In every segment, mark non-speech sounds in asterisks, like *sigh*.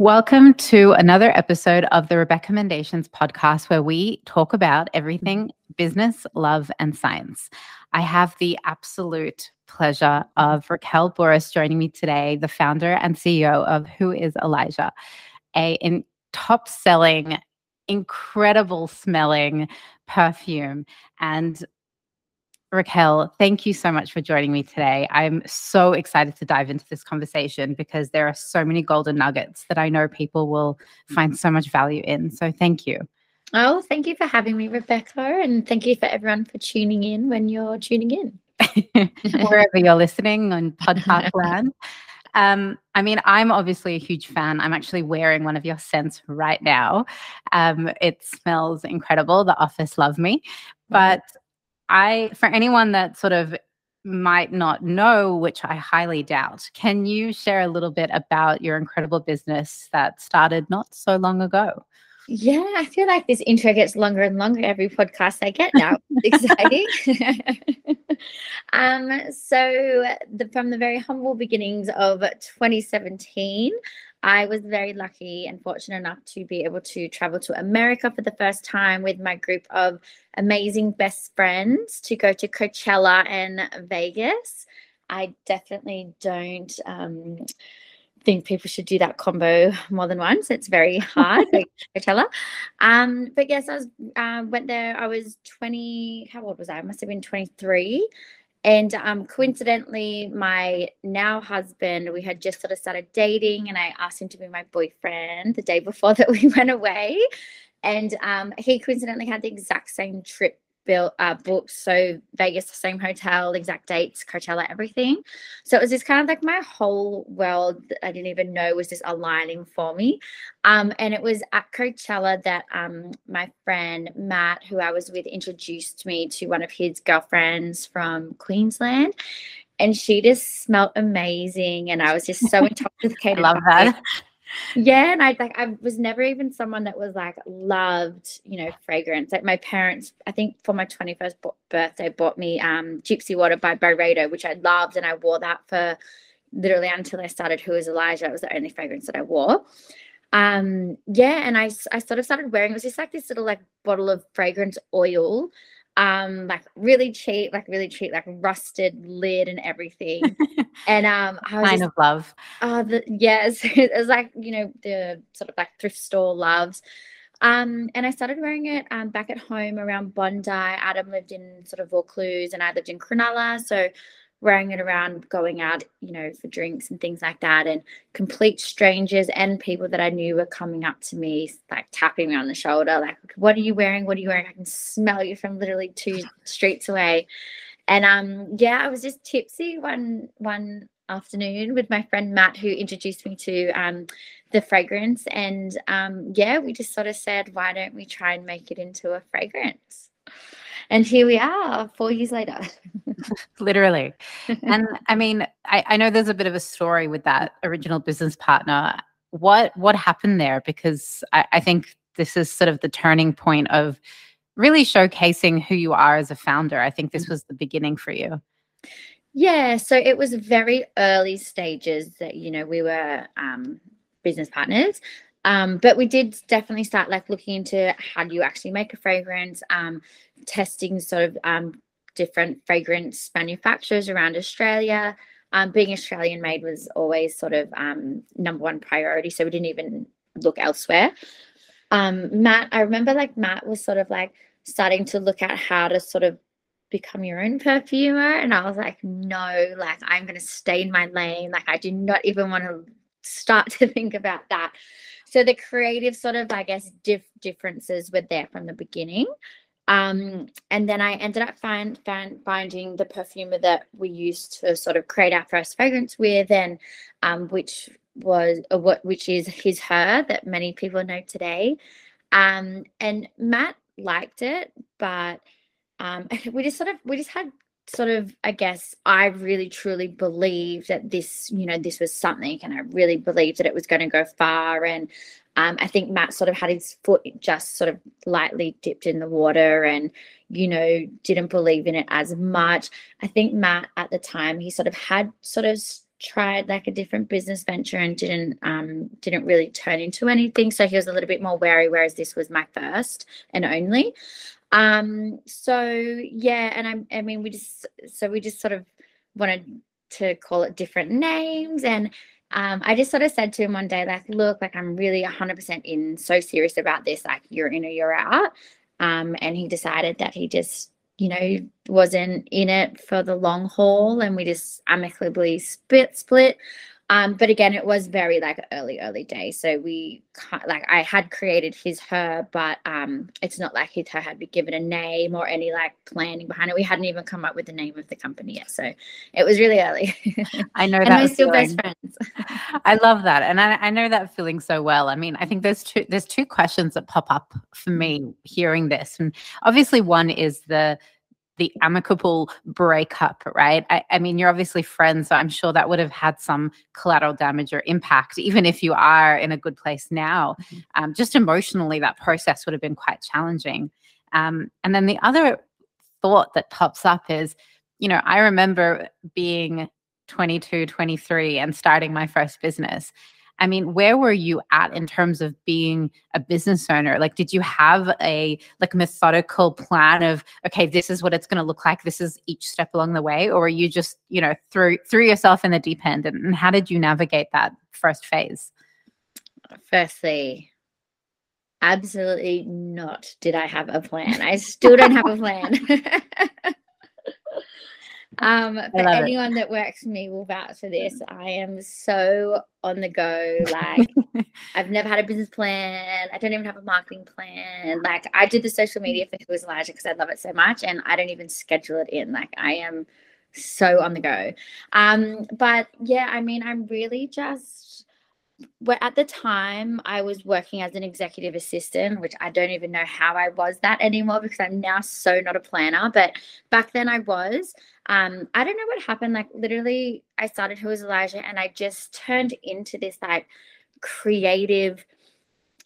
Welcome to another episode of the Rebecca Mendations podcast, where we talk about everything business, love, and science. I have the absolute pleasure of Raquel Bouris joining me today, the founder and CEO of Who is Elijah, a in top selling, incredible smelling perfume. And Raquel, thank you so much for joining me today. I'm so excited to dive into this conversation because there are so many golden nuggets that I know people will find so much value in. So thank you. Oh, thank you for having me, Rebecca. And thank you for everyone for tuning in when you're tuning in. *laughs* Wherever you're listening on podcast *laughs* land. Um, I mean, I'm obviously a huge fan. I'm actually wearing one of your scents right now. Um, it smells incredible. The office love me. But I, for anyone that sort of might not know, which I highly doubt, can you share a little bit about your incredible business that started not so long ago? Yeah, I feel like this intro gets longer and longer every podcast I get now. *laughs* exciting. *laughs* um, so the, from the very humble beginnings of 2017, I was very lucky and fortunate enough to be able to travel to America for the first time with my group of amazing best friends to go to Coachella and Vegas. I definitely don't um, think people should do that combo more than once. It's very *laughs* hard, like Coachella. Um, but yes, I was uh, went there. I was twenty. How old was I? I must have been twenty three. And um, coincidentally, my now husband, we had just sort of started dating, and I asked him to be my boyfriend the day before *laughs* that we went away. And um, he coincidentally had the exact same trip built uh, booked. So Vegas, the same hotel, exact dates, Coachella, everything. So it was just kind of like my whole world I didn't even know was just aligning for me. Um, and it was at Coachella that um, my friend Matt, who I was with, introduced me to one of his girlfriends from Queensland. And she just smelled amazing, and I was just so *laughs* intoxicated. I love that. Yeah, and I like I was never even someone that was like loved, you know, fragrance. Like my parents, I think for my 21st birthday bought me um Gypsy Water by Byredo, which I loved and I wore that for literally until I started Who is Elijah. It was the only fragrance that I wore. Um yeah, and I I sort of started wearing it was just like this little like bottle of fragrance oil um like really cheap like really cheap like rusted lid and everything. *laughs* And um I was kind of love. Uh the, yes *laughs* it was like you know the sort of like thrift store loves. Um and I started wearing it um back at home around Bondi. Adam lived in sort of Vaucluse and I lived in Cronulla. So wearing it around, going out, you know, for drinks and things like that. And complete strangers and people that I knew were coming up to me, like tapping me on the shoulder, like, what are you wearing? What are you wearing? I can smell you from literally two streets away. And um, yeah, I was just tipsy one one afternoon with my friend Matt, who introduced me to um, the fragrance. And um, yeah, we just sort of said, why don't we try and make it into a fragrance? And here we are four years later. *laughs* Literally. *laughs* And i mean I, I know there's a bit of a story with that original business partner. What what happened there? Because I, I think this is sort of the turning point of really showcasing who you are as a founder. I think this mm-hmm. was the beginning for you. Yeah so it was very early stages that you know we were um, business partners. Um, but we did definitely start like looking into how do you actually make a fragrance? Um, testing sort of um, different fragrance manufacturers around Australia. Um, being Australian made was always sort of um, number one priority, so we didn't even look elsewhere. Um, Matt, I remember like Matt was sort of like starting to look at how to sort of become your own perfumer, and I was like, no, like I'm going to stay in my lane. Like I do not even want to start *laughs* to think about that. So the creative sort of, I guess, dif- differences were there from the beginning. Um, and then I ended up find, find, finding the perfumer that we used to sort of create our first fragrance with, and um, which was uh, what which is his her that many people know today. Um, and Matt liked it, but um, *laughs* we just sort of we just had sort of I guess I really truly believed that this you know this was something, and I really believed that it was going to go far, and um, I think Matt sort of had his foot just sort of lightly dipped in the water and, you know, didn't believe in it as much. I think Matt at the time, he sort of had sort of tried like a different business venture and didn't um didn't really turn into anything so he was a little bit more wary whereas this was my first and only um so yeah and i i mean we just so we just sort of wanted to call it different names and um, I just sort of said to him one day, like, look, like I'm really 100% in, so serious about this, like you're in or you're out. Um, and he decided that he just you know, wasn't in it for the long haul and we just amicably split split. Um, but again, it was very like early, early days. So we like I had created his her, but um, it's not like his her had been given a name or any like planning behind it. We hadn't even come up with the name of the company yet, so it was really early. *laughs* I know that. And we're still best friends. *laughs* I love that, and I, I know that feeling so well. I mean, I think there's two there's two questions that pop up for me hearing this, and obviously one is the the amicable breakup, right? I, I, mean, you're obviously friends, so I'm sure that would have had some collateral damage or impact, even if you are in a good place now. Mm-hmm. Um, just emotionally, that process would have been quite challenging. Um, and then the other thought that pops up is, you know, I remember being 22, 23 and starting my first business. I mean, where were you at in terms of being a business owner? Like, did you have a like methodical plan of okay, this is what it's going to look like. This is each step along the way, or you just you know threw threw yourself in the deep end? And, and how did you navigate that first phase? Firstly, absolutely not. Did I have a plan? I still don't have a plan. *laughs* *laughs* Um, for anyone it. that works for me will vouch for this. I am so on the go. Like *laughs* I've never had a business plan. I don't even have a marketing plan. Like I did the social media for Who is Elijah because I love it so much, and I don't even schedule it in. Like I am so on the go. Um, but yeah, I mean, I'm really just well, at the time I was working as an executive assistant, which I don't even know how I was that anymore because I'm now so not a planner. But back then I was. Um, I don't know what happened. Like literally, I started Who is Elijah, and I just turned into this like creative.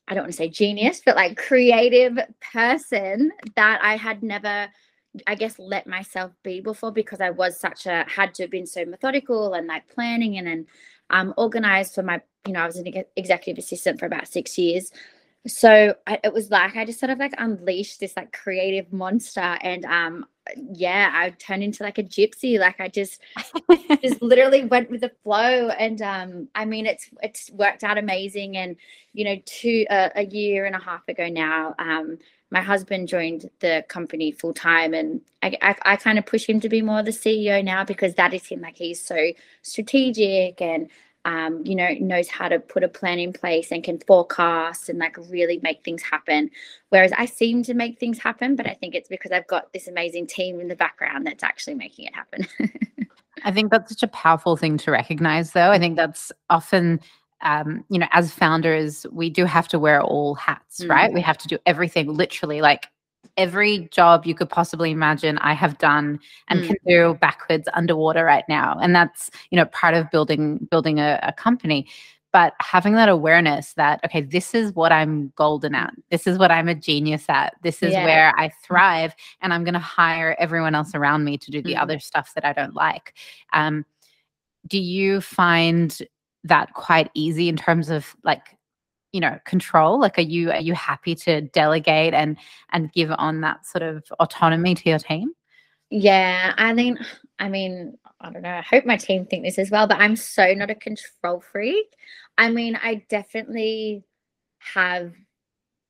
I don't want to say genius, but like creative person that I had never I guess let myself be before because I was such a had to have been so methodical and like planning and and um organized for my you know, I was an executive assistant for about six years. So I, it was like I just sort of like unleashed this like creative monster, and um, yeah, I turned into like a gypsy. Like I just just *laughs* literally went with the flow, and um, I mean, it's it's worked out amazing. And you know, two uh, a year and a half ago now, um, my husband joined the company full time, and I, I, I kind of push him to be more the CEO now because that is him. Like he's so strategic and um, you know, knows how to put a plan in place and can forecast and like really make things happen. Whereas I seem to make things happen, but I think it's because I've got this amazing team in the background that's actually making it happen. *laughs* I think that's such a powerful thing to recognize, though. I think that's often um, you know, as founders, we do have to wear all hats, mm. right? We have to do everything literally like every job you could possibly imagine I have done and mm. can do backwards underwater right now. And that's, you know, part of building building a, a company but having that awareness that okay this is what i'm golden at this is what i'm a genius at this is yeah. where i thrive and i'm going to hire everyone else around me to do the mm other stuff that i don't like um, do you find that quite easy in terms of like you know control? Like are you are you happy to delegate and and give on that sort of autonomy to your team? Yeah i think i mean i don't know i hope my team think this as well but i'm so not a control freak. I mean i definitely have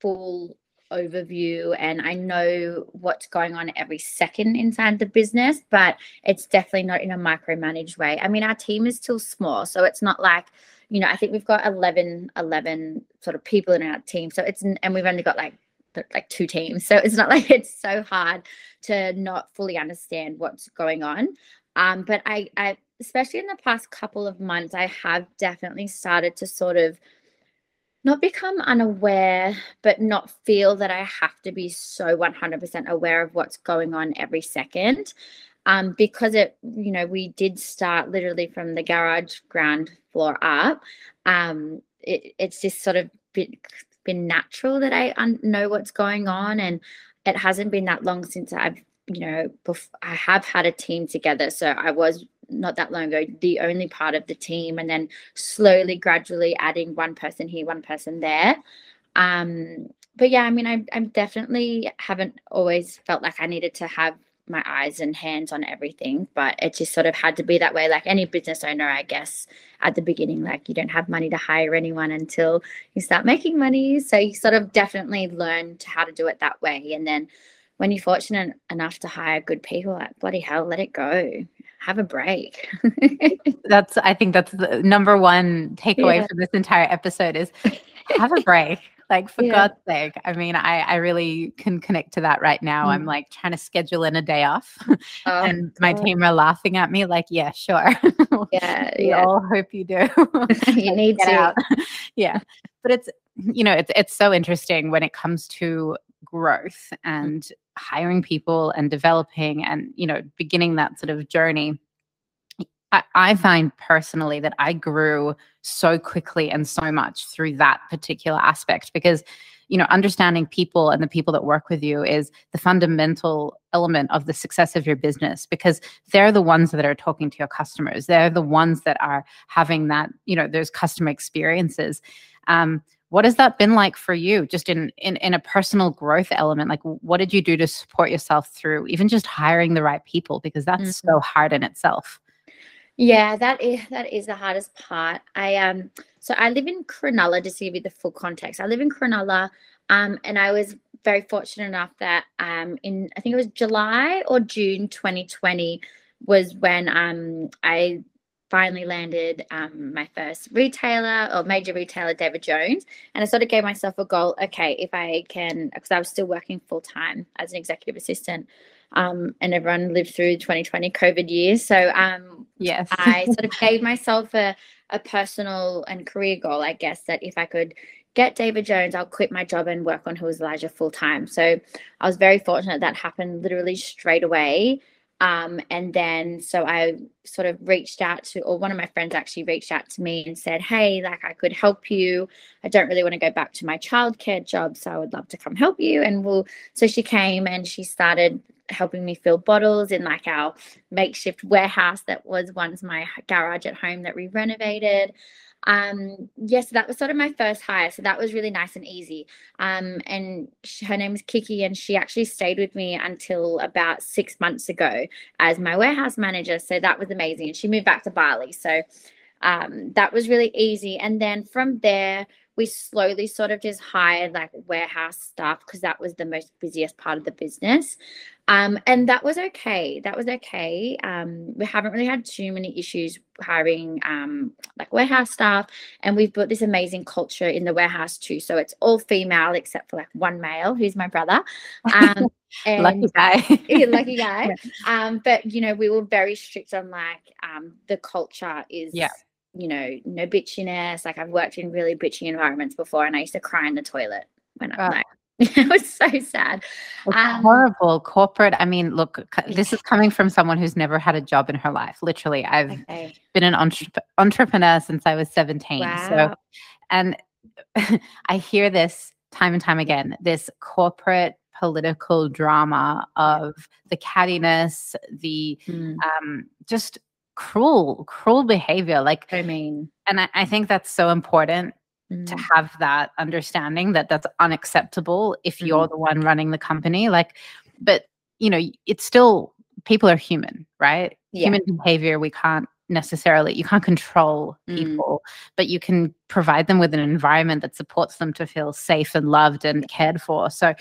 full overview and I know what's going on every second inside the business, but it's definitely not in a micromanaged way. I mean, our team is still small, so it's not like you know, I think we've got 11, 11 sort of people in our team. So it's, and we've only got like, like two teams. *laughs* So it's not like it's so hard to not fully understand what's going on. Um, but I, I, especially in the past couple of months, I have definitely started to sort of not become unaware, but not feel that I have to be so 100% aware of what's going on every second um, because it, you know, we did start literally from the garage ground floor up. Um, it, it's just sort of been, been natural that I un- know what's going on, and it hasn't been that long since I've you know, bef- I have had a team together. So I was not that long ago the only part of the team, and then slowly, gradually adding one person here, one person there. Um, but yeah, I mean, I, I definitely haven't always felt like I needed to have my eyes and hands on everything, but it just sort of had to be that way. Like any business owner, I guess, at the beginning, like you don't have money to hire anyone until you start making money. So you sort of definitely learned how to do it that way. And then when you're fortunate enough to hire good people, like bloody hell, let it go. Have a break. *laughs* that's I think that's the number one takeaway yeah. from this entire episode is have a break. Like for yeah. God's sake. I mean, I, I really can connect to that right now. Mm. I'm like trying to schedule in a day off. *laughs* Oh, and my team are laughing at me like, yeah, sure. *laughs* Yeah. we yeah. all hope you do. *laughs* you need to. Out. yeah. But it's you know, it's it's so interesting when it comes to growth and hiring people and developing and, you know, beginning that sort of journey I, find personally that I grew so quickly and so much through that particular aspect because you know understanding people and the people that work with you is the fundamental element of the success of your business because they're the ones that are talking to your customers. They're the ones that are having that you know those customer experiences. Um, what has that been like for you just in, in in a personal growth element? Like what did you do to support yourself through even just hiring the right people? Because that's mm-hmm. so hard in itself yeah, that is *laughs* that is the hardest part. I um so I live in Cronulla just to give you the full context. I live in Cronulla, um, and I was very fortunate enough that um in I think it was July or June 2020 was when um I finally landed um, my first retailer or major retailer, David Jones. And I sort of gave myself a goal okay, if I can, because I was still working full time as an executive assistant, um, and everyone lived through 2020 COVID years. So um, yes, I sort of gave myself a, a personal and career goal, I guess, that if I could get David Jones, I'll quit my job and work on Who is Elijah full time. So I was very fortunate that happened literally straight away. Um, and then so I sort of reached out to, or one of my friends actually reached out to me and said, Hey, like I could help you. I don't really want to go back to my childcare job, so I would love to come help you. And we'll, so she came and she started helping me fill bottles in like our makeshift warehouse that was once my garage at home that we renovated um yes that was sort of my first hire so that was really nice and easy. Um and she, her name is kiki and she actually stayed with me until about six months ago as my warehouse manager so that was amazing and she moved back to bali so um that was really easy. And then from there we slowly sort of just hired like warehouse staff because that was the most busiest part of the business. Um, and that was okay. That was okay. Um, we haven't really had too many issues hiring um, like warehouse staff, and we've built this amazing culture in the warehouse too. So it's all female except for like one male, who's my brother. Um, *laughs* and, *laughs* lucky guy. *laughs* lucky guy. Um, but you know, we were very strict on like um, the culture is yeah you know, no bitchiness. Like I've worked in really bitchy environments before, and I used to cry in the toilet when I'm like, *laughs* it was so sad. Um, horrible corporate. I mean, look, this is coming from someone who's never had a job in her life. Literally, I've okay. been an entre- entrepreneur since I was 17. Wow. So, and *laughs* I hear this time and time again this corporate political drama of the cattiness, the mm. um, just cruel, cruel behavior. Like, I mean, and I, I think that's so important mm. to have that understanding that that's unacceptable if mm. you're the one running the company. Like, but you know, it's still people are human, right? Yeah. Human behavior, we can't necessarily you can't control mm. people mm. but you can provide them with an environment that supports them to feel safe and loved and cared for so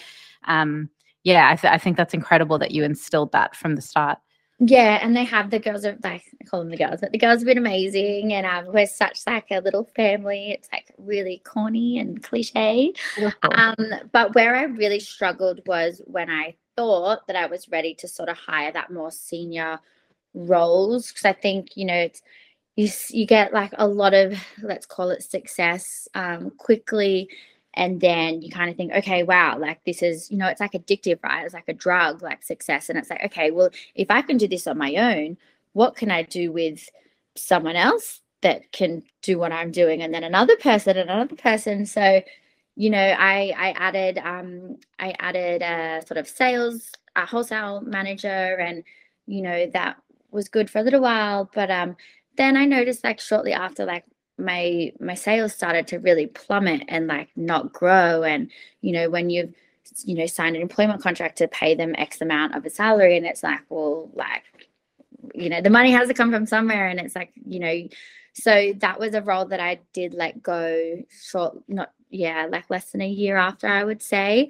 um yeah I, th- I think that's incredible that you instilled that from the start yeah, and they have the girls are like I call them the girls, but the girls have been amazing, and um, we're such like a little family. It's like really corny and cliche. Um, but where I really struggled was when I thought that I was ready to sort of hire that more senior roles because I think you know it's you you get like a lot of let's call it success um, quickly and then you kind of think okay wow like this is you know it's like addictive right? It's like a drug like success. And it's like okay well if i can do this on my own what can i do with someone else that can do what i'm doing and then another person and another person? So you know i i added um i added a sort of sales a wholesale manager and you know that was good for a little while. But um then i noticed like shortly after like my my sales started to really plummet and like not grow. And you know when you've you know signed an employment contract to pay them x amount of a salary and it's like well like you know the money has to come from somewhere. And it's like you know so that was a role that i did let go short not yeah like less than a year after i would say.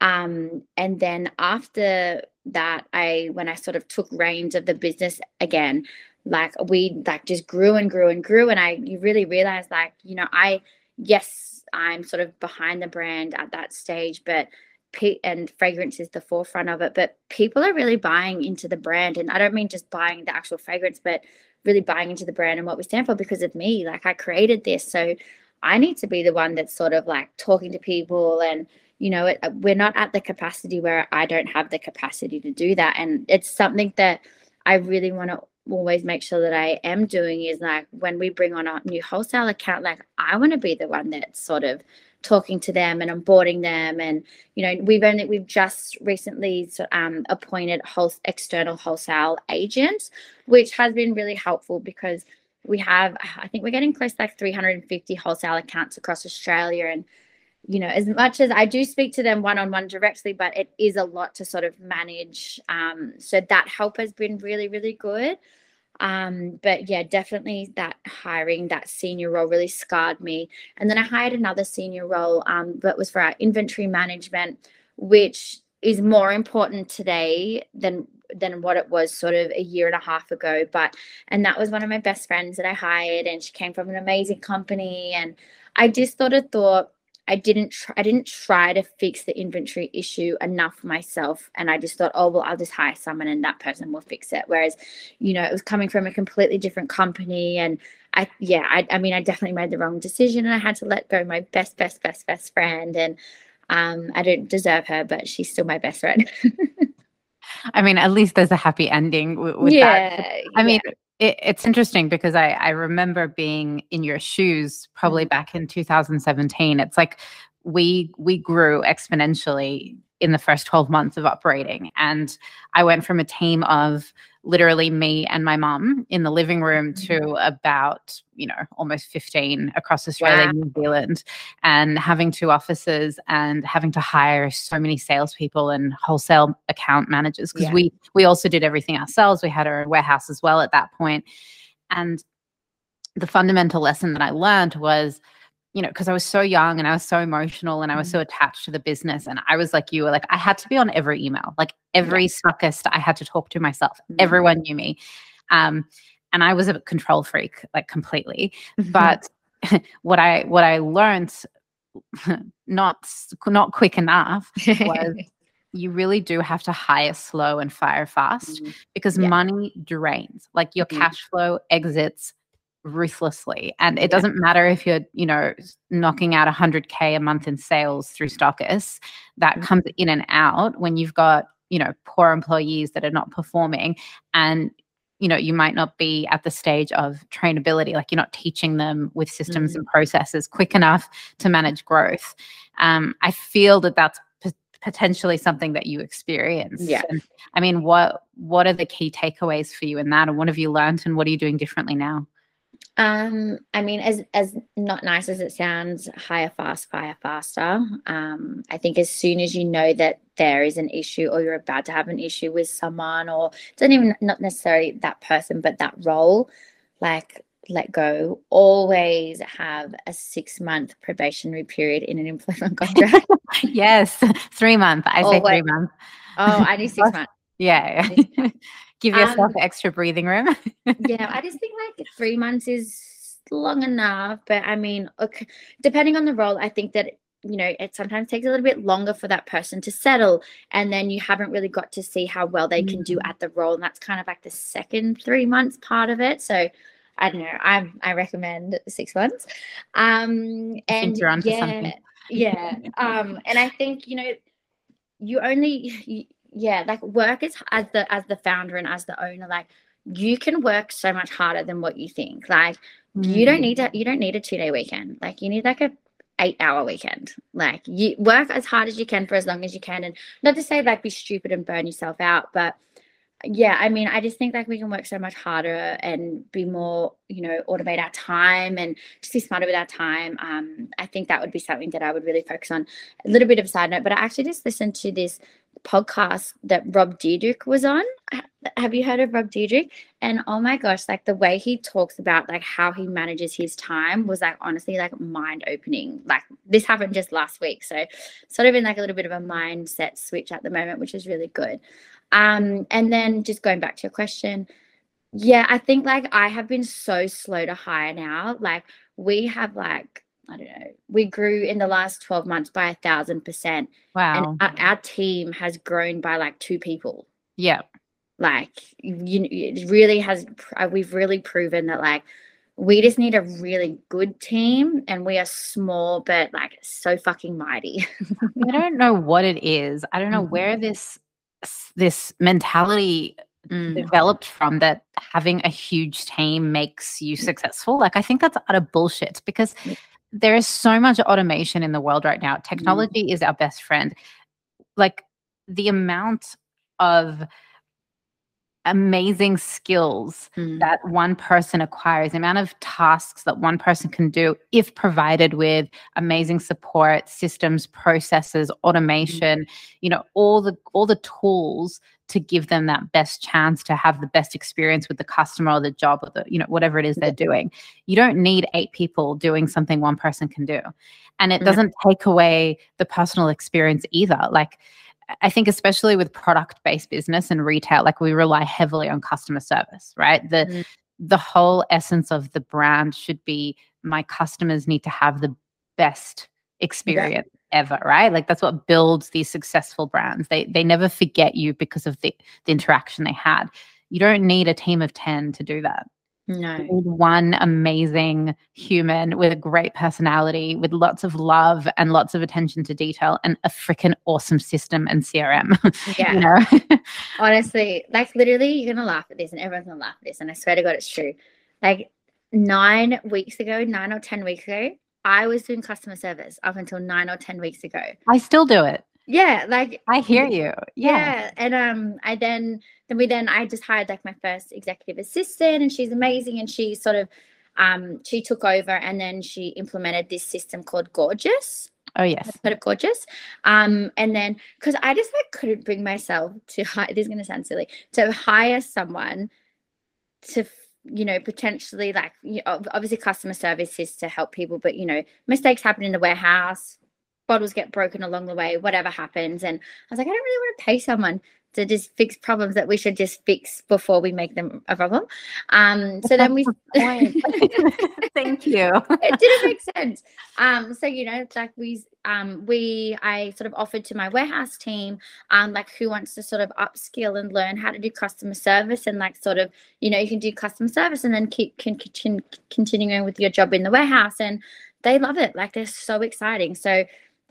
Um and then after that i when i sort of took reins of the business again like we like just grew and grew and grew and i you really realized like you know i yes i'm sort of behind the brand at that stage but and fragrance is the forefront of it but people are really buying into the brand and i don't mean just buying the actual fragrance but really buying into the brand and what we stand for because of me like i created this so i need to be the one that's sort of like talking to people and you know it, uh, we're not at the capacity where i don't have the capacity to do that and it's something that i really want to always make sure that I am doing is like when we bring on a new wholesale account, like I want to be the one that's sort of talking to them and onboarding them and you know we've only we've just recently um, appointed whole, external wholesale agents which has been really helpful because we have i think we're getting close to like 350 wholesale accounts across australia and you know as much as i do speak to them one-on-one directly but it is a lot to sort of manage um, so that help has been really really good um, but yeah, definitely that hiring that senior role really scarred me. And then I hired another senior role um, that was for our inventory management, which is more important today than than what it was sort of a year and a half ago. But and that was one of my best friends that I hired, and she came from an amazing company. And I just sort of thought I didn't try, I didn't try to fix the inventory issue enough myself and I just thought oh well I'll just hire someone and that person will fix it. Whereas you know it was coming from a completely different company and I yeah I, I mean I definitely made the wrong decision and I had to let go my best best best best friend and um, I don't deserve her but she's still my best friend. *laughs* I mean at least there's a happy ending with, with yeah, that I mean it, it's interesting because I, I remember being in your shoes probably mm-hmm. back in 2017. It's like we we grew exponentially in the first 12 months of operating. And I went from a team of literally me and my mom in the living room to mm-hmm. about, you know, almost 15 across Australia wow. New Zealand and having two offices and having to hire so many salespeople and wholesale account managers because yeah. we we also did everything ourselves. We had our warehouse as well at that point. And the fundamental lesson that I learned was you know, because I was so young and I was so emotional and I was mm-hmm. so attached to the business. And I was like you were like, I had to be on every email, like every yeah. I had to talk to myself. Mm-hmm. Everyone knew me. Um, and I was a control freak, like completely. Mm-hmm. But *laughs* what I what I learned *laughs* not not quick enough was *laughs* you really do have to hire slow and fire fast mm-hmm. because yeah. money drains. Like your mm-hmm. cash flow exits ruthlessly and it doesn't matter if you're you know knocking out 100k a month in sales through stockists that mm-hmm. comes in and out when you've got you know poor employees that are not performing and you know you might not be at the stage of trainability like you're not teaching them with systems mm-hmm. and processes quick enough to manage growth um, i feel that that's p- potentially something that you experience yeah and, i mean what what are the key takeaways for you in that and what have you learned and what are you doing differently now um, I mean, as as not nice as it sounds, hire fast, fire faster. Um, I think as soon as you know that there is an issue or you're about to have an issue with someone, or don't even not necessarily that person, but that role, like let go. Always have a six month probationary period in an employment *laughs* contract. yes, three months. I say three months. Oh, I need six *laughs* months. Yeah. Give yourself um, extra breathing room. yeah, I just think like *laughs* three months is long enough. But I mean, okay, depending on the role, I think that you know it sometimes takes a little bit longer for that person to settle and then you haven't really got to see how well they can do mm. at the role and that's kind of like the second three months part of it so i don't know i i recommend six months um and yeah yeah *laughs* um and i think you know you only yeah like work is as the as the founder and as the owner like you can work so much harder than what you think like mm. you don't mm. need to you don't need a two day weekend like you need like a eight hour weekend. Like you work as hard as you can for as long as you can. And not to say like be stupid and burn yourself out, but yeah, I mean, I just think like we can work so much harder and be more, you know, automate our time and just be smarter with our time. Um, I think that would be something that I would really focus on. A little bit of a side note, but I actually just listened to this podcast that Rob Dyrdek was on. Have you heard of Rob Dyrdek? And oh my gosh, like the way he talks about like how he manages his time was like honestly like mind opening. Like this happened just last week. So sort of in like a little bit of a mindset switch at the moment, which is really good. Um, and then just going back to your question, yeah, I think like I have been so slow to hire now. Like we have like I don't know, we grew in the last 12 months by a thousand percent. Wow. And our, our, team has grown by like two people. Yeah. Like, you, it really has, uh, we've really proven that like we just need a really good team and we are small, but like so fucking mighty. I don't know what it is. I don't know *laughs* mm-hmm. where this, this mentality Mm. developed from that having a huge team makes you successful. Like I think that's utter bullshit because there is so much automation in the world right now. Mm-hmm. Technology mm. is our best friend. Like the amount of amazing skills mm. that one person acquires, the amount of tasks that one person can do if provided with amazing support systems, processes, mm. automation, mm. you know, all the all the tools to give them that best chance to have the best experience with the customer or the job or the you know whatever it is they're doing you don't need eight people doing something one person can do and it doesn't take away the personal experience either like i think especially with product based business and retail like we rely heavily on customer service right the mm-hmm. the whole essence of the brand should be my customers need to have the best experience ever, right? Like that's what builds these successful brands. They they never forget you because of the, the interaction they had. You don't need a team of 10 to do that. No. one amazing human with a great personality, with lots of love and lots of attention to detail and a freaking awesome system and CRM. *laughs* Yeah. you? *laughs* Honestly, like literally, you're going to laugh at this and everyone's going to laugh at this. And I swear to God, it's true. Like nine weeks ago, nine or 10 weeks ago, I was doing customer service up until nine or 10 weeks ago. I still do it. Yeah, like I hear you. Yeah. yeah. And um I then then we then I just hired like my first executive assistant and she's amazing and she sort of um she took over and then she implemented this system called Gorgias Oh yes. Put it Gorgias. Um and then because I just like couldn't bring myself to hire this is gonna sound silly, to hire someone to you know, potentially like you know, obviously customer service is to help people, but you know, mistakes happen in the warehouse, bottles get broken along the way, whatever happens. And I was like, I don't really want to pay someone to just fix problems that we should just fix before we make them a problem. Um, so then we *laughs* *laughs* thank you. it didn't make sense. Um, so you know, like we um we I sort of offered to my warehouse team, um, like who wants to sort of upskill and learn how to do customer service and like sort of, you know, you can do customer service and then keep can, can continuing with your job in the warehouse and they love it. Like they're so exciting. So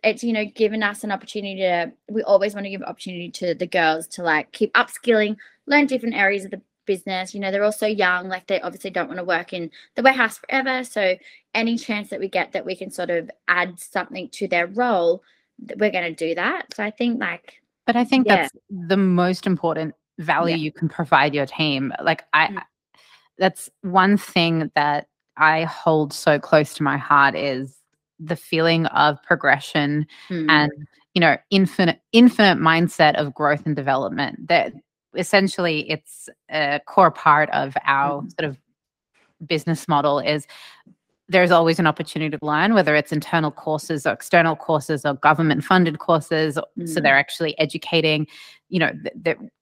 it's you know given us an opportunity to we always want to give opportunity to the girls to like keep upskilling learn different areas of the business you know they're also young like they obviously don't want to work in the warehouse forever so any chance that we get that we can sort of add something to their role we're going to do that so i think like but i think yeah. that's the most important value yeah. you can provide your team like i mm. that's one thing that i hold so close to my heart is the feeling of progression mm. and you know infinite infinite mindset of growth and development that essentially it's a core part of our mm. sort of business model is there's always an opportunity to learn whether it's internal courses or external courses or government funded courses mm. so they're actually educating you know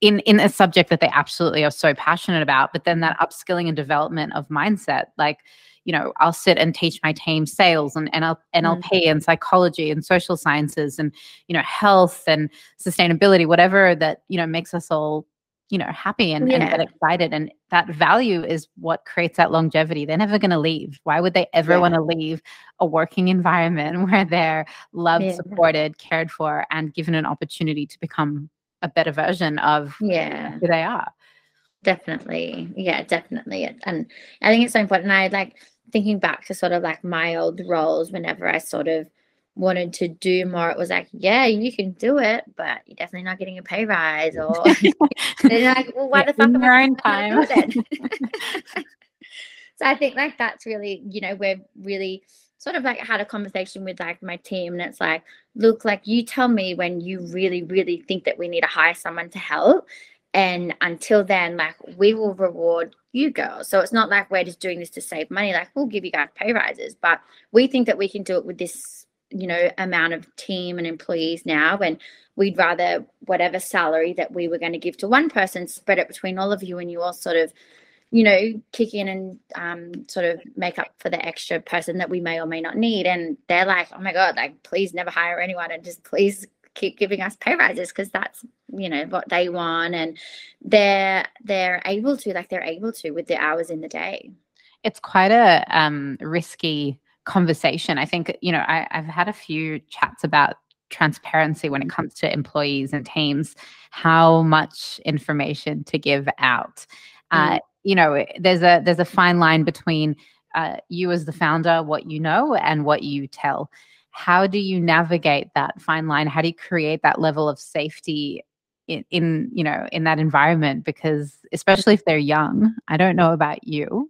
in in a subject that they absolutely are so passionate about but then that upskilling and development of mindset like you know, I'll sit and teach my team sales and NL, NLP mm-hmm. and psychology and social sciences and, you know, health and sustainability, whatever that, you know, makes us all, you know, happy and, yeah. and get excited. And that value is what creates that longevity. They're never going to leave. Why would they ever yeah. want to leave a working environment *laughs* where they're loved, yeah. supported, cared for, and given an opportunity to become a better version of yeah. who they are? Definitely. Yeah, definitely. And I think it's so important. I like thinking back to sort of like my old roles, whenever I sort of wanted to do more, it was like, yeah, you can do it, but you're definitely not getting a pay rise. *laughs* Or *laughs* they're like, well, why yeah, the fuck am I time? *laughs* so I think like that's really, you know, we're really sort of like had a conversation with like my team and it's like look like you tell me when you really really think that we need to hire someone to help and until then like we will reward you girls. So it's not like we're just doing this to save money like we'll give you guys pay rises. But we think that we can do it with this you know amount of team and employees now. And we'd rather whatever salary that we were going to give to one person spread it between all of you and you all sort of you know, kick in and um, sort of make up for the extra person that we may or may not need. And they're like, oh my God, like, please never hire anyone and just please keep giving us pay rises because that's, you know, what they want. And they're, they're able to, like, they're able to with the hours in the day. It's quite a um, risky conversation. I think, you know, I, I've had a few chats about transparency when it comes to employees and teams, how much information to give out. Uh, mm you know there's a there's a fine line between uh, you as the founder what you know and what you tell how do you navigate that fine line how do you create that level of safety in, in you know in that environment because especially if they're young i don't know about you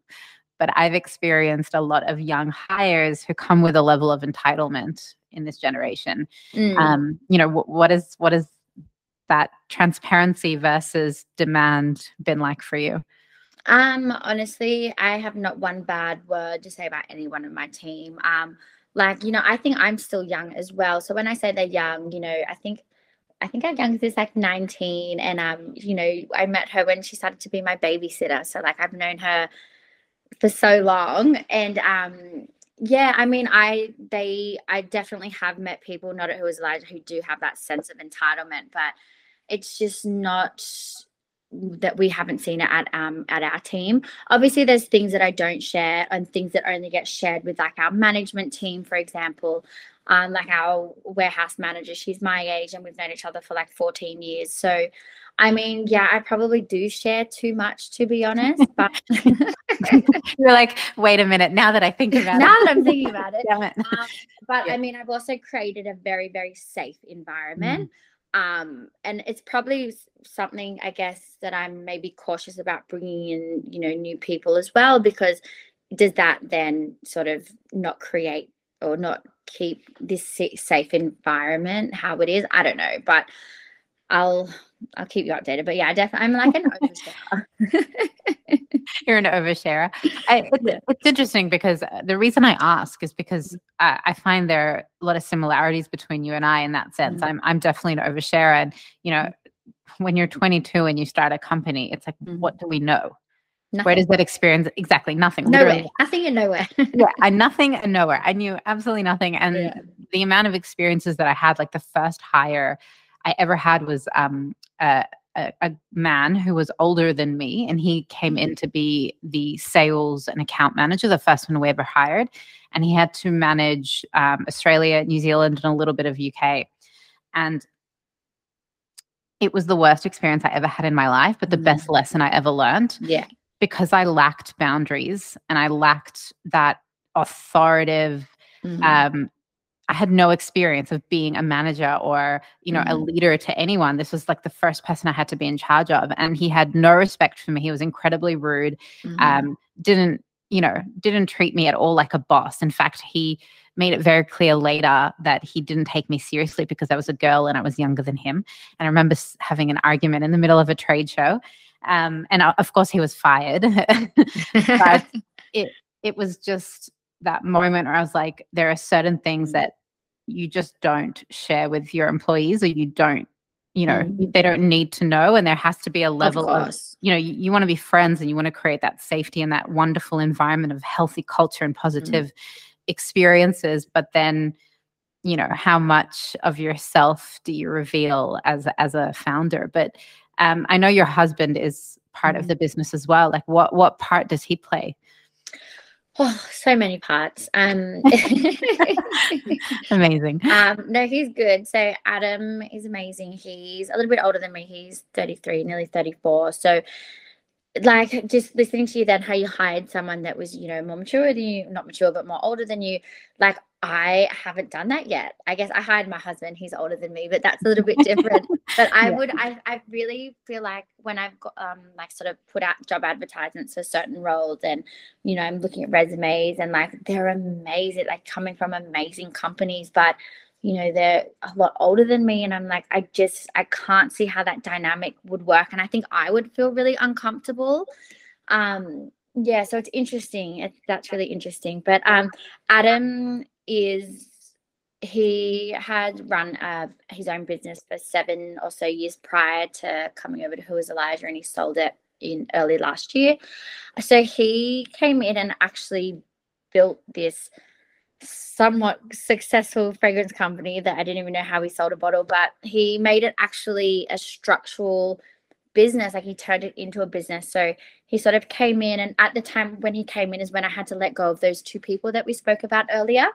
but i've experienced a lot of young hires who come with a level of entitlement in this generation mm. um you know w- what is what is that transparency versus demand been like for you um, honestly, I have not one bad word to say about anyone in my team. Um, like, you know, I think I'm still young as well. So when I say they're young, you know, I think I think our youngest is like 19. And um, you know, I met her when she started to be my babysitter. So like I've known her for so long. And um yeah, I mean, I they I definitely have met people, not who is Elijah, who do have that sense of entitlement, but it's just not that we haven't seen it at um at our team. Obviously, there's things that I don't share and things that only get shared with like our management team, for example. Um, like our warehouse manager, she's my age and we've known each other for like 14 years. So I mean, yeah, I probably do share too much to be honest, *laughs* but *laughs* you're like, wait a minute, now that I think *laughs* about now it. Now that I'm thinking about it. it. Um, but yeah. I mean, I've also created a very, very safe environment. Mm um and it's probably something i guess that i'm maybe cautious about bringing in you know new people as well because does that then sort of not create or not keep this safe environment how it is? I don't know but i'll I'll keep you updated. But yeah, I definitely, I'm like an *laughs* oversharer. You're an oversharer. I, *laughs* it's, it's, interesting because the reason I ask is because I, I, find there are a lot of similarities between you and I in that sense. Mm-hmm. I'm I'm definitely an oversharer, and you know, when you're 22 and you start a company, it's like, mm-hmm. what do we know? Nothing. Where does that experience exactly nothing? Nowhere, nothing and nowhere. yeah, *laughs* I nothing and nowhere. I knew absolutely nothing, and yeah. the amount of experiences that I had, like the first hire I ever had was um, a, a, a, man who was older than me, and he came mm-hmm. in to be the sales and account manager, the first one we ever hired. And he had to manage um, Australia, New Zealand, and a little bit of UK. And it was the worst experience I ever had in my life, but the mm-hmm. best lesson I ever learned. Yeah. Because I lacked boundaries and I lacked that authoritative mm-hmm. um, I had no experience of being a manager or, you know, mm-hmm. a leader to anyone. This was like the first person I had to be in charge of. And he had no respect for me. He was incredibly rude. Mm-hmm. Um, didn't, you know, didn't treat me at all like a boss. In fact, he made it very clear later that he didn't take me seriously because I was a girl and I was younger than him. And I remember having an argument in the middle of a trade show. Um, and uh, of course, he was fired. *laughs* but *laughs* it, it was just that moment where I was like, there are certain things mm. that you just don't share with your employees or you don't you know mm. they don't need to know and there has to be a level of, of you know you, you want to be friends and you want to create that safety and that wonderful environment of healthy culture and mm. positive mm. experiences but then you know how much of yourself do you reveal as as a founder but um, i know your husband is part mm. of the business as well like what what part does he play Oh, so many parts. Um, *laughs* amazing. *laughs* Um, no, he's good. So Adam is amazing. He's a little bit older than me. He's 33, nearly 34. So like just listening to you then how you hired someone that was you know more mature than you not mature but more older than you like i haven't done that yet. I guess i hired my husband. He's older than me but that's a little bit different. *laughs* But i yeah. would I, I really feel like when i've got um like sort of put out job advertisements for certain roles and you know i'm looking at resumes and like they're amazing like coming from amazing companies but you know they're a lot older than me and i'm like i just i can't see how that dynamic would work and i think i would feel really uncomfortable. Um yeah so it's interesting it, that's really interesting but um adam is he had run uh, his own business for seven or so years prior to coming over to who is elijah and he sold it in early last year. So he came in and actually built this somewhat successful fragrance company that I didn't even know how he sold a bottle, but he made it actually a structural business. Like he turned it into a business. So he sort of came in, and at the time when he came in is when I had to let go of those two people that we spoke about earlier.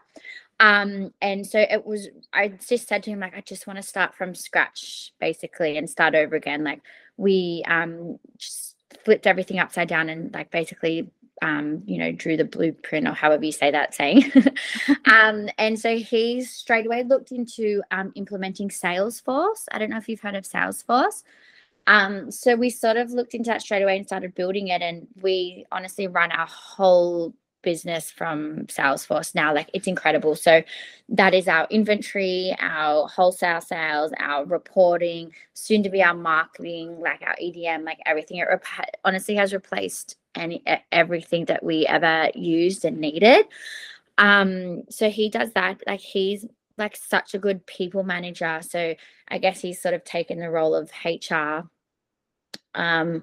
Um, and so it was, I just said to him, like, I just want to start from scratch basically and start over again. Like, we um, just flipped everything upside down and like basically um, you know, drew the blueprint or however you say that saying. *laughs* um, and so he straight away looked into um, implementing Salesforce. I don't know if you've heard of Salesforce. Um, so we sort of looked into that straight away and started building it. And we honestly run our whole business from Salesforce now. Like it's incredible. So that is our inventory, our wholesale sales, our reporting, soon to be our marketing, like our EDM, like everything. It rep- honestly has replaced any everything that we ever used and needed. Um, so he does that. Like he's like such a good people manager. So I guess he's sort of taken the role of HR. Um,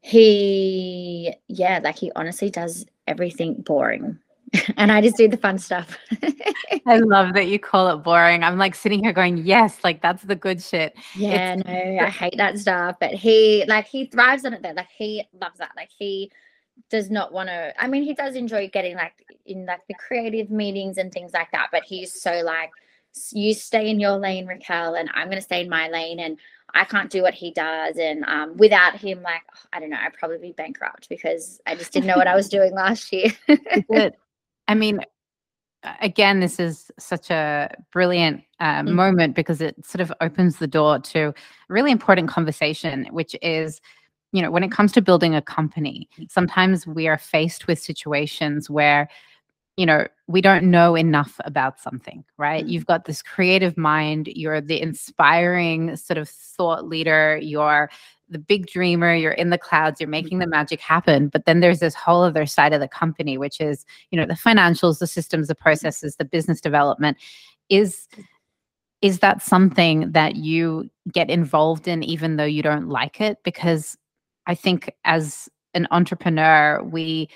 he yeah, like he honestly does everything boring. *laughs* and I just do the fun stuff. *laughs* I love that you call it boring. I'm like sitting here going, yes, like that's the good shit. Yeah, it's- no, *laughs* I hate that stuff. But he like he thrives on it though. Like he loves that. Like he does not want to i mean he does enjoy getting like in like the creative meetings and things like that but he's so like you stay in your lane raquel and i'm going to stay in my lane and i can't do what he does and um, without him like i don't know i'd probably be bankrupt because i just didn't know what i was *laughs* doing last year i mean again this is such a brilliant uh, mm-hmm. moment because it sort of opens the door to a really important conversation which is you know, when it comes to building a company, sometimes we are faced with situations where, you know, we don't know enough about something, right? Mm-hmm. You've got this creative mind, you're the inspiring sort of thought leader, you're the big dreamer, you're in the clouds, you're making the magic happen. But then there's this whole other side of the company, which is, you know, the financials, the systems, the processes, the business development. Is is that something that you get involved in even though you don't like it? Because I think as an entrepreneur, we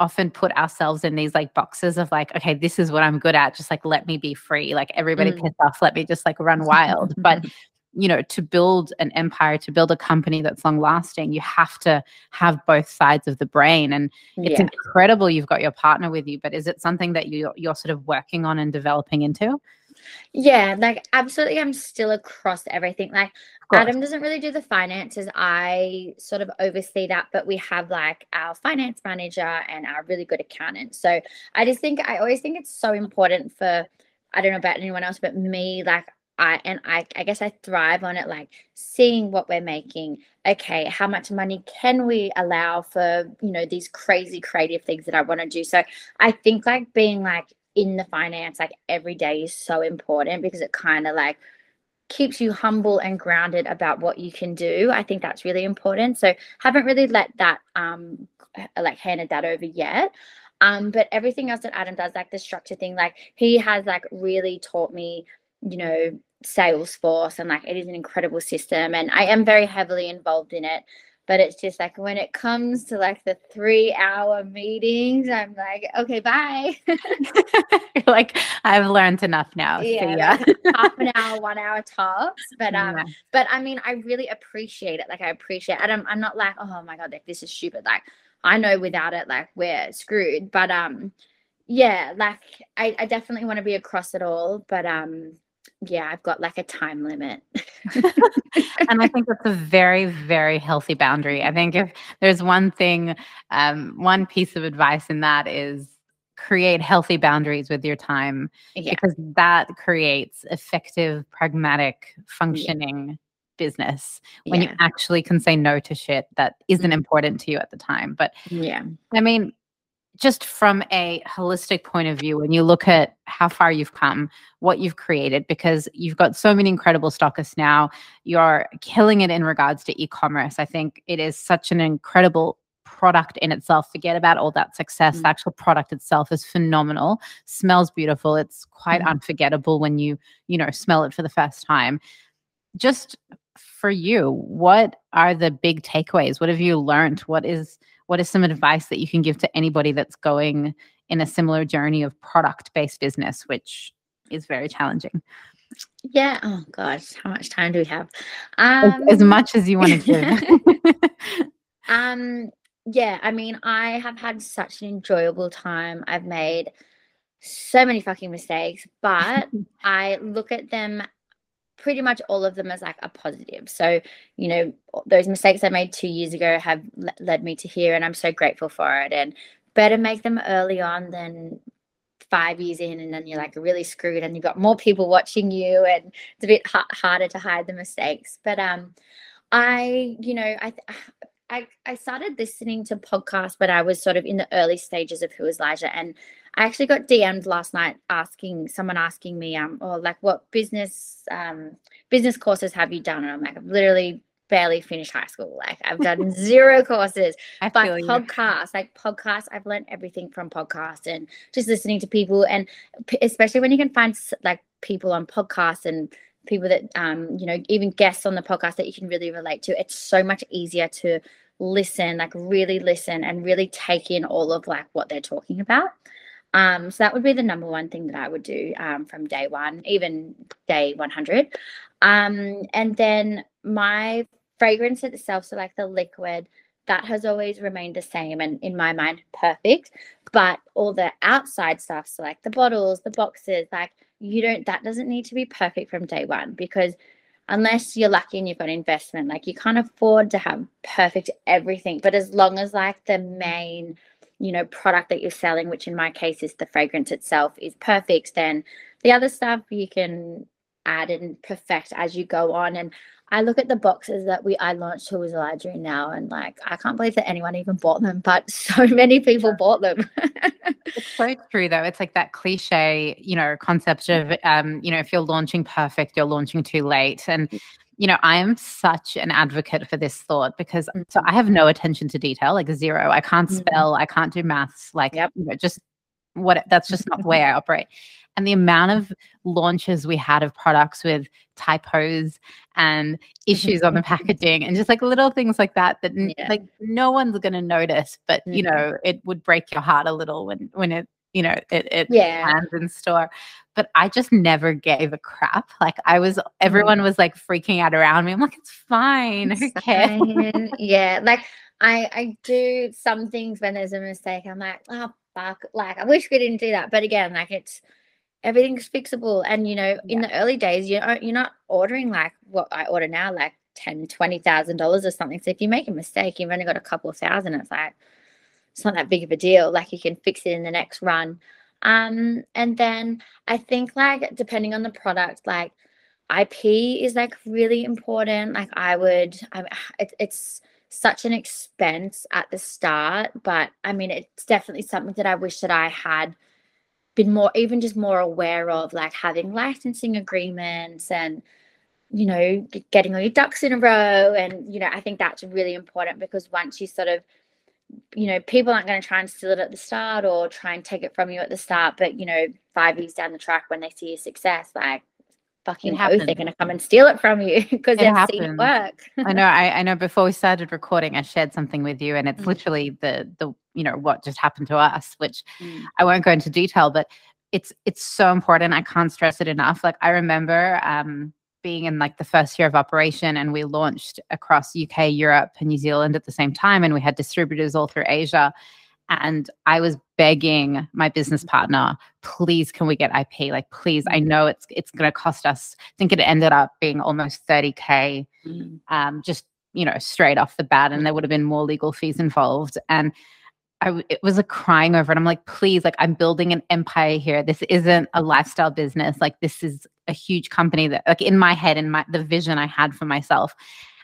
often put ourselves in these like boxes of like, okay, this is what I'm good at. Just like, let me be free. Like, everybody mm. piss off. Let me just like run wild. *laughs* but, you know, to build an empire, to build a company that's long lasting, you have to have both sides of the brain. And it's yeah. incredible you've got your partner with you, but is it something that you're, you're sort of working on and developing into? Yeah, like absolutely. I'm still across everything. Like Adam doesn't really do the finances. I sort of oversee that, but we have like our finance manager and our really good accountant. So I just think I always think it's so important for I don't know about anyone else, but me, like I and I I guess I thrive on it, like seeing what we're making. Okay, how much money can we allow for, you know, these crazy creative things that I want to do? So I think like being like in the finance like every day is so important because it kind of like keeps you humble and grounded about what you can do. I think that's really important. So haven't really let that um like handed that over yet. Um but everything else that adam does like the structure thing like he has like really taught me you know salesforce and like it is an incredible system and i am very heavily involved in it but it's just like when it comes to like the three hour meetings i'm like okay bye. *laughs* Like i've learned enough now. Yeah, half an hour one hour tops but um yeah. but i mean i really appreciate it. Like i appreciate it I'm, I'm not like oh my god like this is stupid. Like i know without it like we're screwed but um yeah like i, I definitely want to be across it all but um yeah, I've got like a time limit. *laughs* *laughs* and I think that's a very, very healthy boundary. I think if there's one thing, um, one piece of advice in that is create healthy boundaries with your time yeah. because that creates effective, pragmatic, functioning yeah. business when yeah. you actually can say no to shit that isn't mm-hmm. important to you at the time. But yeah, I mean, just from a holistic point of view, when you look at how far you've come, what you've created, because you've got so many incredible stockists now, you're killing it in regards to e commerce. I think it is such an incredible product in itself. Forget about all that success. Mm. The actual product itself is phenomenal, smells beautiful. It's quite mm. unforgettable when you, you know, smell it for the first time. Just for you, what are the big takeaways? What have you learned? What is what is some advice that you can give to anybody that's going in a similar journey of product based business, which is very challenging? Yeah. Oh gosh, how much time do we have? Um, as, as much as you want to *laughs* give. um. Yeah. I mean, I have had such an enjoyable time. I've made so many fucking mistakes, but *laughs* I look at them pretty much all of them as like a positive. So, you know, those mistakes I made two years ago have led me to here, and I'm so grateful for it. And better make them early on than five years in, and then you're like really screwed, and you've got more people watching you, and it's a bit harder to hide the mistakes. But um, I, you know, I. *sighs* I, I started listening to podcasts when I was sort of in the early stages of Who is Elijah and I actually got DM'd last night asking someone asking me, um, or oh, like what business um business courses have you done? And I'm like, I've literally barely finished high school. Like I've done *laughs* zero courses. I but podcasts, like podcasts, I've learned everything from podcasts and just listening to people, and especially when you can find like people on podcasts and people that um you know even guests on the podcast that you can really relate to. It's so much easier to listen, like really listen and really take in all of like what they're talking about. Um, so that would be the number one thing that I would do um, from day one, even day 100. Um, and then my fragrance itself, so like the liquid, that has always remained the same and in my mind perfect. But all the outside stuff, so like the bottles, the boxes, like you don't, that doesn't need to be perfect from day one because unless you're lucky and you've got investment, like you can't afford to have perfect everything. But as long as like the main, you know product that you're selling which in my case is the fragrance itself is perfect. Then the other stuff you can add and perfect as you go on. And I look at the boxes that we I launched Who is Elijah now and like I can't believe that anyone even bought them, but *laughs* so many people bought them. *laughs* it's so true though. It's like that cliche, you know, concept of um, you know, if you're launching perfect, you're launching too late. And you know, I am such an advocate for this thought because mm-hmm. so I have no attention to detail, like zero. I can't mm-hmm. spell, I can't do maths, like yep. you know, just what that's just not the way I operate. And the amount of launches we had of products with typos and issues on the *laughs* packaging and just like little things like that that yeah. like no one's going to notice, but you mm-hmm. know, it would break your heart a little when when it you know it it yeah. lands in store but I just never gave a crap. Like I was, everyone was like freaking out around me. I'm like, it's fine. Who cares? *laughs* yeah, like I I do some things when there's a mistake. I'm like, oh fuck, like I wish we didn't do that. But again, like it's everything's fixable. And you know, in the early days, you are you're not ordering like what I order now, like ten, twenty thousand dollars or something. So if you make a mistake, you've only got a couple of thousand. It's like it's not that big of a deal. Like you can fix it in the next run. Um, and then I think like depending on the product, like IP is like really important. Like I would, I, *sighs* it, it's such an expense at the start, but I mean, it's definitely something that I wish that I had been more, even just more aware of, like having licensing agreements and you know getting all your ducks in a row and you know i think that's really important because once you sort of you know, people aren't going to try and steal it at the start or try and take it from you at the start. But, you know, five years down the track when they see your success, like, fucking oath, they're going to come and steal it from you *laughs* because they've happens. seen it work. I know. I, I know. Before we started recording, I shared something with you, and it's mm. literally the the you know what just happened to us, which mm. I won't go into detail, but it's it's so important. I can't stress it enough. Like I remember um, being in like the first year of operation and we launched across UK, Europe, and New Zealand at the same time. And we had distributors all through Asia. And I was begging my business partner, please, can we get IP? Like, please, I know it's it's going to cost us. I think it ended up being almost 30k, mm. um, just you know, straight off the bat, and there would have been more legal fees involved. And I, it was a crying over it. I'm like, please, like, I'm building an empire here. This isn't a lifestyle business. Like, this is a huge company that, like, in my head and my the vision I had for myself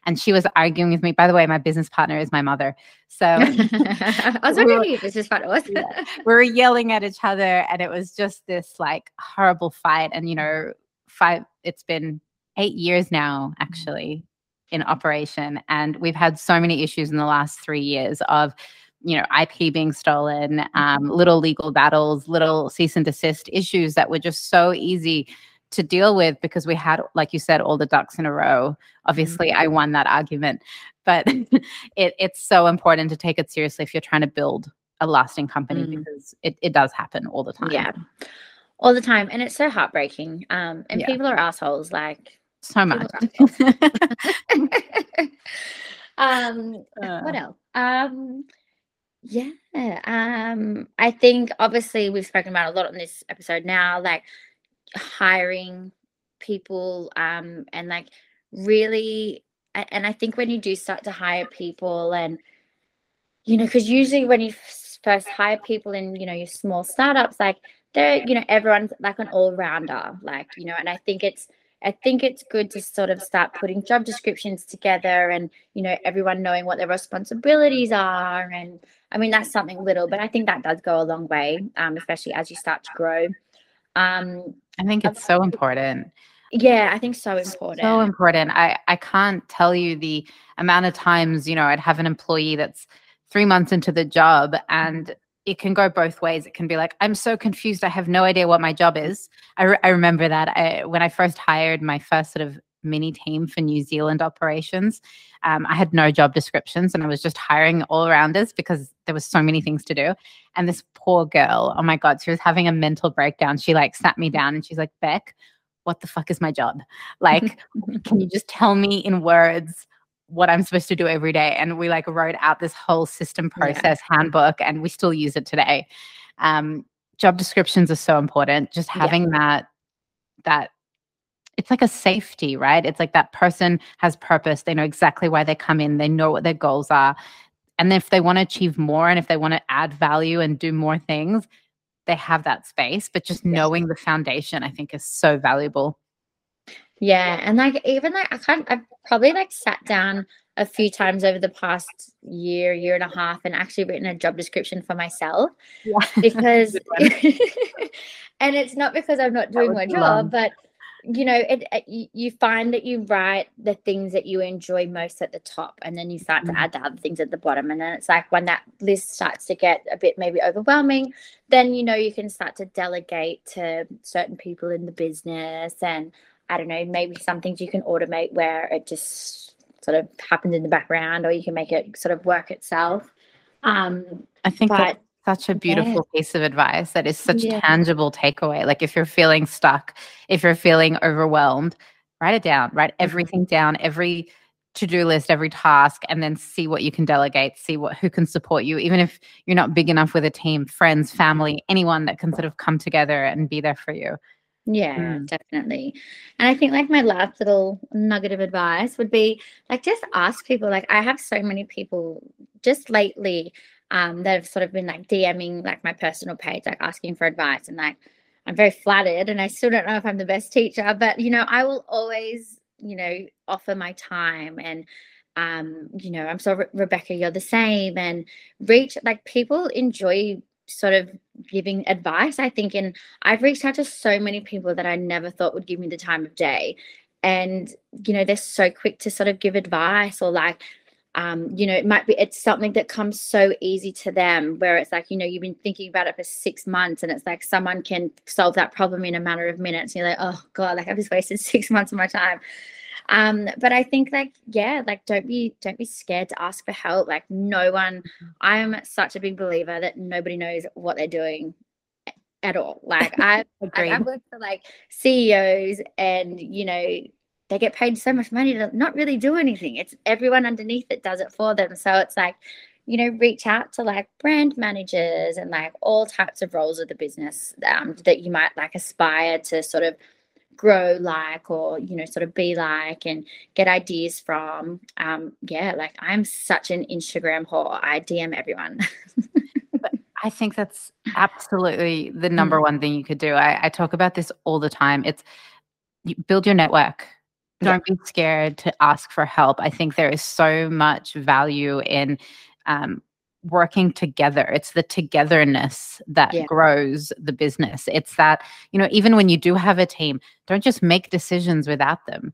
and she was arguing with me. By the way, my business partner is my mother. So I was wondering who your business partner was. yeah, *laughs* we were yelling at each other, and it was just this like horrible fight. And you know, five. It's been eight years now, actually, in operation, and we've had so many issues in the last three years of you know ip being stolen um, little legal battles little cease and desist issues that were just so easy to deal with because we had like you said all the ducks in a row obviously mm-hmm. i won that argument but *laughs* it, it's so important to take it seriously if you're trying to build a lasting company mm-hmm. because it, it does happen all the time yeah all the time and it's so heartbreaking um and yeah. people are assholes like so much *laughs* um *laughs* uh. what else um yeah um i think obviously we've spoken about a lot on this episode now like hiring people um, and like really and i think when you do start to hire people and you know because usually when you first hire people in you know your small startups like they're you know everyone's like an all-rounder like you know and i think it's i think it's good to sort of start putting job descriptions together and you know everyone knowing what their responsibilities are and i mean that's something little but i think that does go a long way um, especially as you start to grow. Um, I think it's so important. Yeah, I think so important. So important. I I can't tell you the amount of times, you know, I'd have an employee that's 3 months into the job and it can go both ways. It can be like, I'm so confused. I have no idea what my job is. I, re- I remember that I, when I first hired my first sort of mini team for New Zealand operations. Um, I had no job descriptions and I was just hiring all rounders because there was so many things to do. And this poor girl, oh my God, she was having a mental breakdown. She like sat me down and she's like, Beck, what the fuck is my job? *laughs* Like, can you just tell me in words what I'm supposed to do every day? And we like wrote out this whole system process yeah. handbook and we still use it today. Um, job descriptions are so important. Just having yeah. that that it's like a safety, right? It's like that person has purpose. They know exactly why they come in. They know what their goals are. And if they want to achieve more and if they want to add value and do more things, they have that space. But just knowing the foundation, I think, is so valuable. Yeah. And like, even like, I can't, I've probably like sat down a few times over the past year, year and a half, and actually written a job description for myself yeah. *laughs* because, *laughs* and it's not because I'm not doing my job, but you know it, it, you find that you write the things that you enjoy most at the top and then you start to mm. add the other things at the bottom and then it's like when that list starts to get a bit maybe overwhelming then you know you can start to delegate to certain people in the business and i don't know maybe some things you can automate where it just sort of happens in the background or you can make it sort of work itself um i think but such a beautiful yeah. piece of advice that is such yeah. a tangible takeaway. Like if you're feeling stuck, if you're feeling overwhelmed, write it down, write mm-hmm. everything down, every to-do list, every task, and then see what you can delegate, see what who can support you, even if you're not big enough with a team, friends, family, anyone that can sort of come together and be there for you. Yeah, mm. definitely. And I think like my last little nugget of advice would be like just ask people. Like I have so many people just lately um, that have sort of been like DMing like my personal page, like asking for advice. And like, I'm very flattered and I still don't know if I'm the best teacher, but you know, I will always, you know, offer my time and, um, you know, I'm sorry, Rebecca, you're the same and reach like people enjoy sort of giving advice, I think. And I've reached out to so many people that I never thought would give me the time of day. And, you know, they're so quick to sort of give advice or like um, you know, it might be it's something that comes so easy to them where it's like, you know, you've been thinking about it for six months and it's like someone can solve that problem in a matter of minutes. And you're like, oh God, like I've just wasted *laughs* six months of my time. Um, but I think like, yeah, like don't be don't be scared to ask for help. Like no one mm-hmm. I am such a big believer that nobody knows what they're doing at all. Like I, *laughs* I I've worked for like CEOs and you know they get paid so much money to not really do anything. It's everyone underneath that does it for them. So it's like, you know, reach out to like brand managers and like all types of roles of the business um, that you might like aspire to sort of grow like or you know sort of be like and get ideas from um yeah like i'm such an instagram whore i dm everyone *laughs* i think that's absolutely the number mm. one thing you could do I, I talk about this all the time it's you build your network don't be scared to ask for help i think there is so much value in um, working together it's the togetherness that yeah. grows the business it's that you know even when you do have a team don't just make decisions without them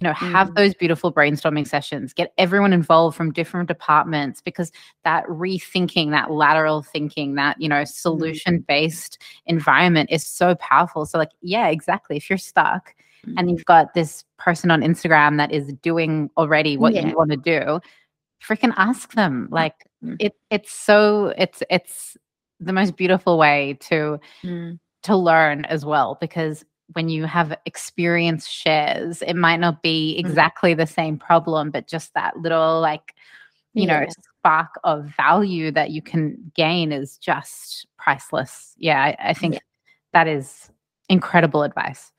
you know have mm. those beautiful brainstorming sessions get everyone involved from different departments because that rethinking that lateral thinking that you know mm-hmm. solution based mm. environment is so powerful so like yeah exactly if you're stuck. And you've got this person on instagram that is doing already what yeah. you want to do freaking ask them like mm. it it's so it's it's the most beautiful way to mm. to learn as well because when you have experience shares it might not be mm. exactly mm. the same problem but just that little like you yeah. know spark of value that you can gain is just priceless yeah i, I think yeah. that is incredible advice